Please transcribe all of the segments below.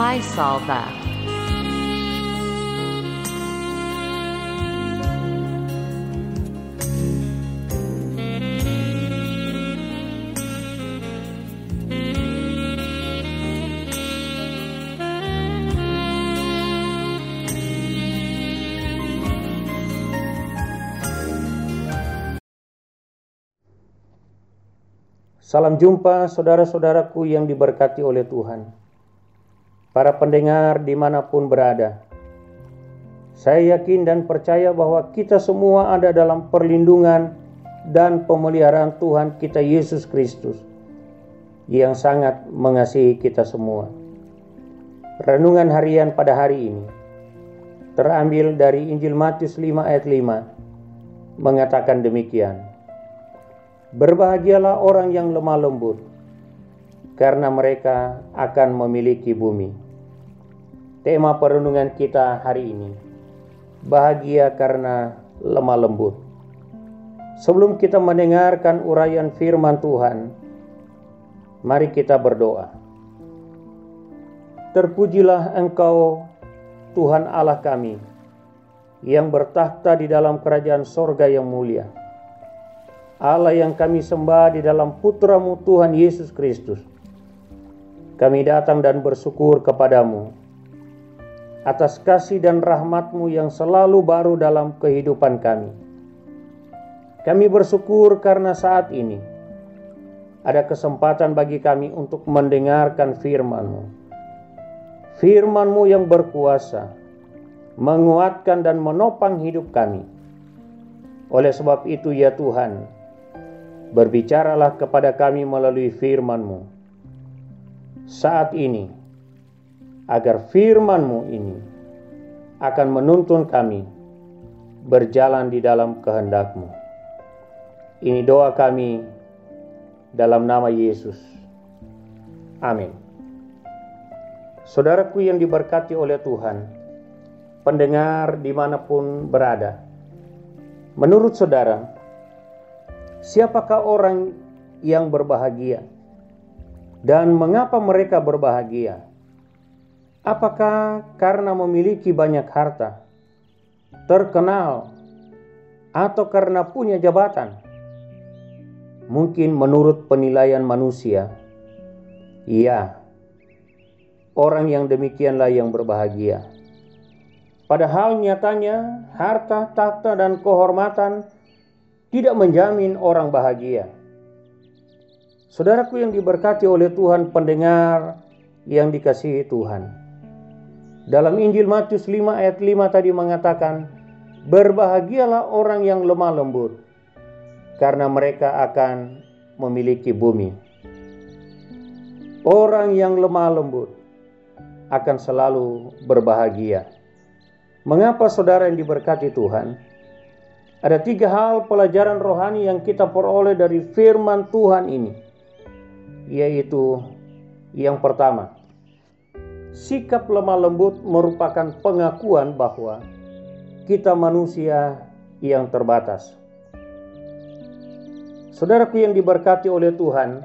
my salva. Salam jumpa saudara-saudaraku yang diberkati oleh Tuhan. Para pendengar di mana pun berada. Saya yakin dan percaya bahwa kita semua ada dalam perlindungan dan pemeliharaan Tuhan kita Yesus Kristus yang sangat mengasihi kita semua. Renungan harian pada hari ini terambil dari Injil Matius 5 ayat 5 mengatakan demikian. Berbahagialah orang yang lemah lembut, karena mereka akan memiliki bumi. Tema perenungan kita hari ini, bahagia karena lemah lembut. Sebelum kita mendengarkan uraian firman Tuhan, mari kita berdoa. Terpujilah Engkau, Tuhan Allah kami, yang bertakhta di dalam kerajaan sorga yang mulia Allah yang kami sembah di dalam putramu Tuhan Yesus Kristus. Kami datang dan bersyukur kepadamu atas kasih dan rahmatmu yang selalu baru dalam kehidupan kami. Kami bersyukur karena saat ini ada kesempatan bagi kami untuk mendengarkan firman-Mu. Firman-Mu yang berkuasa, menguatkan dan menopang hidup kami. Oleh sebab itu ya Tuhan, Berbicaralah kepada kami melalui firman-Mu saat ini, agar firman-Mu ini akan menuntun kami berjalan di dalam kehendak-Mu. Ini doa kami dalam nama Yesus. Amin. Saudaraku yang diberkati oleh Tuhan, pendengar di mana pun berada, menurut saudara, Siapakah orang yang berbahagia? Dan mengapa mereka berbahagia? Apakah karena memiliki banyak harta, terkenal, atau karena punya jabatan? Mungkin menurut penilaian manusia, iya, orang yang demikianlah yang berbahagia. Padahal nyatanya harta, takhta, dan kehormatan tidak menjamin orang bahagia. Saudaraku yang diberkati oleh Tuhan pendengar yang dikasihi Tuhan. Dalam Injil Matius 5 ayat 5 tadi mengatakan, Berbahagialah orang yang lemah lembut, karena mereka akan memiliki bumi. Orang yang lemah lembut akan selalu berbahagia. Mengapa saudara yang diberkati Tuhan? Ada tiga hal pelajaran rohani yang kita peroleh dari firman Tuhan ini, yaitu yang pertama, sikap lemah lembut merupakan pengakuan bahwa kita manusia yang terbatas. Saudaraku yang diberkati oleh Tuhan,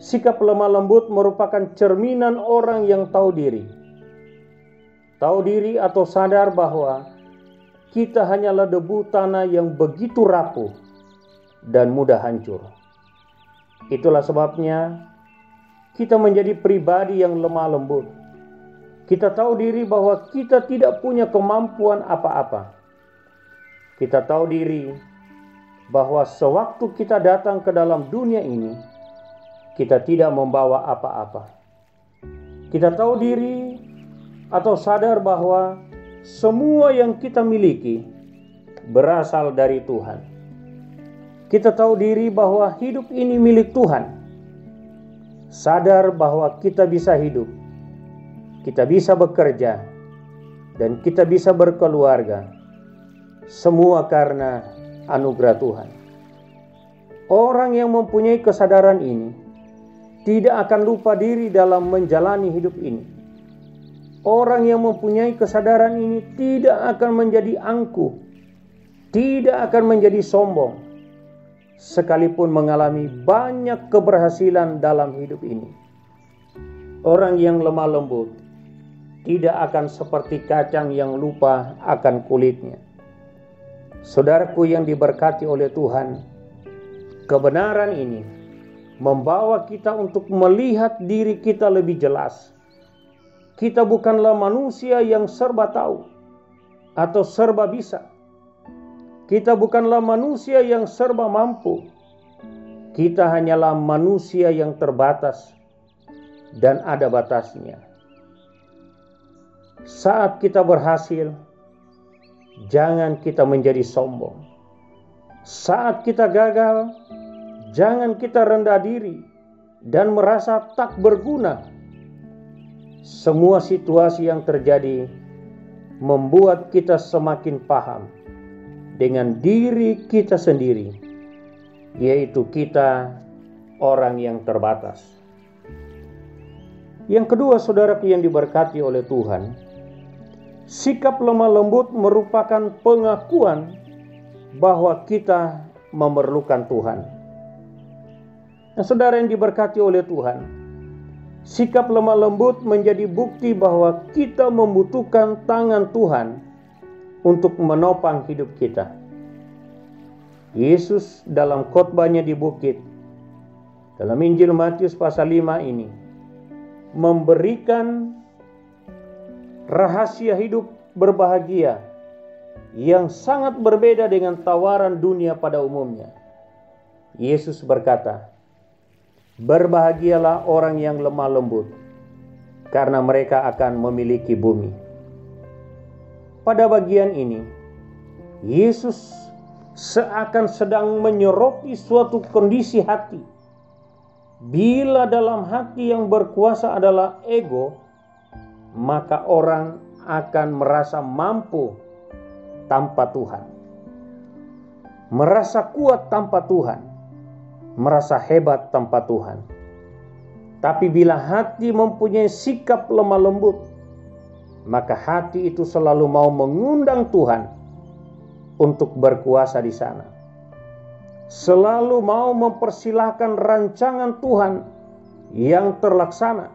sikap lemah lembut merupakan cerminan orang yang tahu diri. Tahu diri atau sadar bahwa kita hanyalah debu tanah yang begitu rapuh dan mudah hancur. Itulah sebabnya kita menjadi pribadi yang lemah lembut. Kita tahu diri bahwa kita tidak punya kemampuan apa-apa. Kita tahu diri bahwa sewaktu kita datang ke dalam dunia ini, kita tidak membawa apa-apa. Kita tahu diri atau sadar bahwa semua yang kita miliki berasal dari Tuhan. Kita tahu diri bahwa hidup ini milik Tuhan. Sadar bahwa kita bisa hidup, kita bisa bekerja, dan kita bisa berkeluarga. Semua karena anugerah Tuhan. Orang yang mempunyai kesadaran ini tidak akan lupa diri dalam menjalani hidup ini Orang yang mempunyai kesadaran ini tidak akan menjadi angkuh, tidak akan menjadi sombong, sekalipun mengalami banyak keberhasilan dalam hidup ini. Orang yang lemah lembut tidak akan seperti kacang yang lupa akan kulitnya. Saudaraku yang diberkati oleh Tuhan, kebenaran ini membawa kita untuk melihat diri kita lebih jelas. Kita bukanlah manusia yang serba tahu atau serba bisa. Kita bukanlah manusia yang serba mampu. Kita hanyalah manusia yang terbatas dan ada batasnya. Saat kita berhasil, jangan kita menjadi sombong. Saat kita gagal, jangan kita rendah diri dan merasa tak berguna. Semua situasi yang terjadi membuat kita semakin paham dengan diri kita sendiri, yaitu kita orang yang terbatas. Yang kedua, saudaraku yang diberkati oleh Tuhan, Sikap lemah lembut merupakan pengakuan bahwa kita memerlukan Tuhan. Nah, saudara yang diberkati oleh Tuhan, sikap lemah lembut menjadi bukti bahwa kita membutuhkan tangan Tuhan untuk menopang hidup kita. Yesus dalam khotbahnya di bukit dalam Injil Matius pasal 5 ini memberikan rahasia hidup berbahagia yang sangat berbeda dengan tawaran dunia pada umumnya. Yesus berkata, "Berbahagialah orang yang lemah lembut, karena mereka akan memiliki bumi." Pada bagian ini, Yesus seakan sedang menyoroti suatu kondisi hati. Bila dalam hati yang berkuasa adalah ego, maka orang akan merasa mampu tanpa Tuhan, merasa kuat tanpa Tuhan, merasa hebat tanpa Tuhan. Tapi bila hati mempunyai sikap lemah lembut, maka hati itu selalu mau mengundang Tuhan untuk berkuasa di sana. Selalu mau mempersilahkan rancangan Tuhan yang terlaksana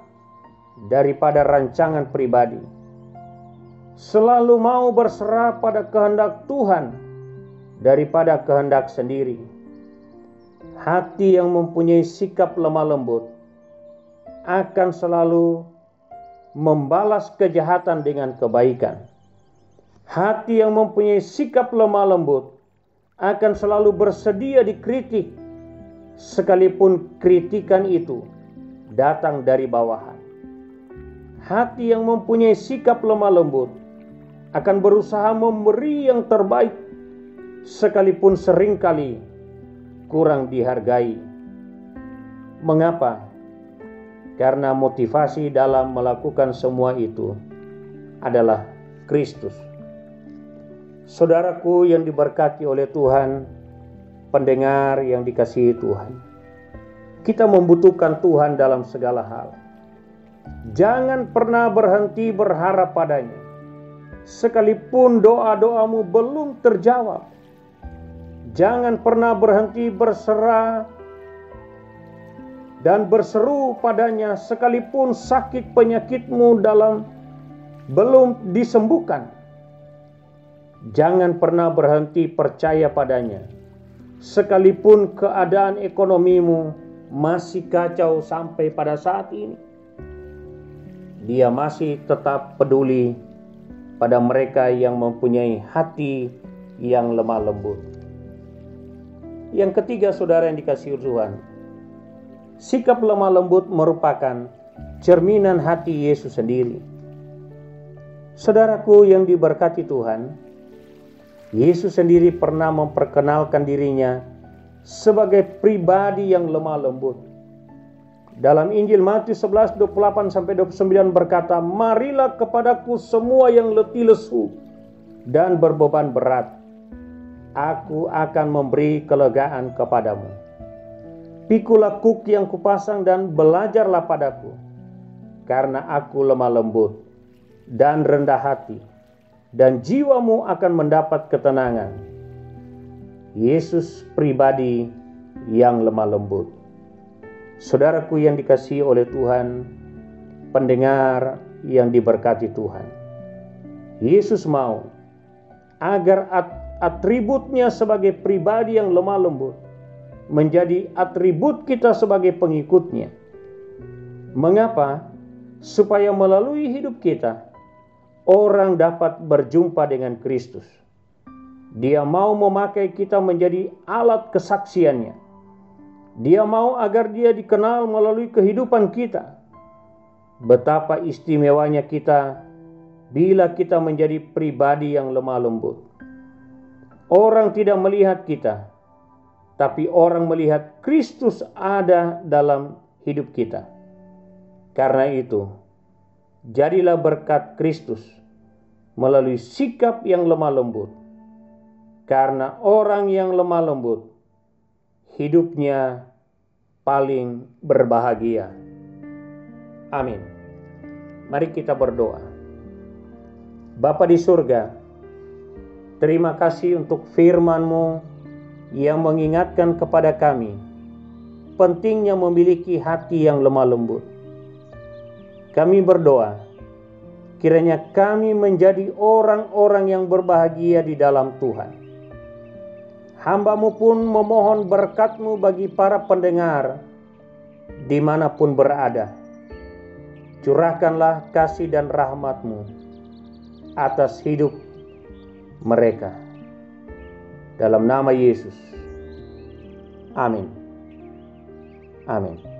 daripada rancangan pribadi. Selalu mau berserah pada kehendak Tuhan daripada kehendak sendiri. Hati yang mempunyai sikap lemah lembut akan selalu membalas kejahatan dengan kebaikan. Hati yang mempunyai sikap lemah lembut akan selalu bersedia dikritik, sekalipun kritikan itu datang dari bawahan hati yang mempunyai sikap lemah lembut akan berusaha memberi yang terbaik sekalipun sering kali kurang dihargai. Mengapa? Karena motivasi dalam melakukan semua itu adalah Kristus. Saudaraku yang diberkati oleh Tuhan, pendengar yang dikasihi Tuhan. Kita membutuhkan Tuhan dalam segala hal Jangan pernah berhenti berharap padanya. Sekalipun doa-doamu belum terjawab. Jangan pernah berhenti berserah dan berseru padanya sekalipun sakit penyakitmu dalam belum disembuhkan. Jangan pernah berhenti percaya padanya. Sekalipun keadaan ekonomimu masih kacau sampai pada saat ini dia masih tetap peduli pada mereka yang mempunyai hati yang lemah lembut. Yang ketiga, saudara yang dikasih Tuhan, sikap lemah lembut merupakan cerminan hati Yesus sendiri. Saudaraku yang diberkati Tuhan, Yesus sendiri pernah memperkenalkan dirinya sebagai pribadi yang lemah lembut dalam Injil Matius 11, 28 sampai 29 berkata, Marilah kepadaku semua yang letih lesu dan berbeban berat. Aku akan memberi kelegaan kepadamu. Pikulah kuk yang kupasang dan belajarlah padaku. Karena aku lemah lembut dan rendah hati. Dan jiwamu akan mendapat ketenangan. Yesus pribadi yang lemah lembut. Saudaraku yang dikasihi oleh Tuhan, pendengar yang diberkati Tuhan. Yesus mau agar atributnya sebagai pribadi yang lemah lembut menjadi atribut kita sebagai pengikutnya. Mengapa? Supaya melalui hidup kita, orang dapat berjumpa dengan Kristus. Dia mau memakai kita menjadi alat kesaksiannya. Dia mau agar dia dikenal melalui kehidupan kita. Betapa istimewanya kita bila kita menjadi pribadi yang lemah lembut. Orang tidak melihat kita, tapi orang melihat Kristus ada dalam hidup kita. Karena itu, jadilah berkat Kristus melalui sikap yang lemah lembut. Karena orang yang lemah lembut hidupnya paling berbahagia. Amin. Mari kita berdoa. Bapa di surga, terima kasih untuk firman-Mu yang mengingatkan kepada kami pentingnya memiliki hati yang lemah lembut. Kami berdoa, kiranya kami menjadi orang-orang yang berbahagia di dalam Tuhan. Hambamu pun memohon berkatmu bagi para pendengar di mana pun berada. Curahkanlah kasih dan rahmatmu atas hidup mereka. Dalam nama Yesus. Amin. Amin.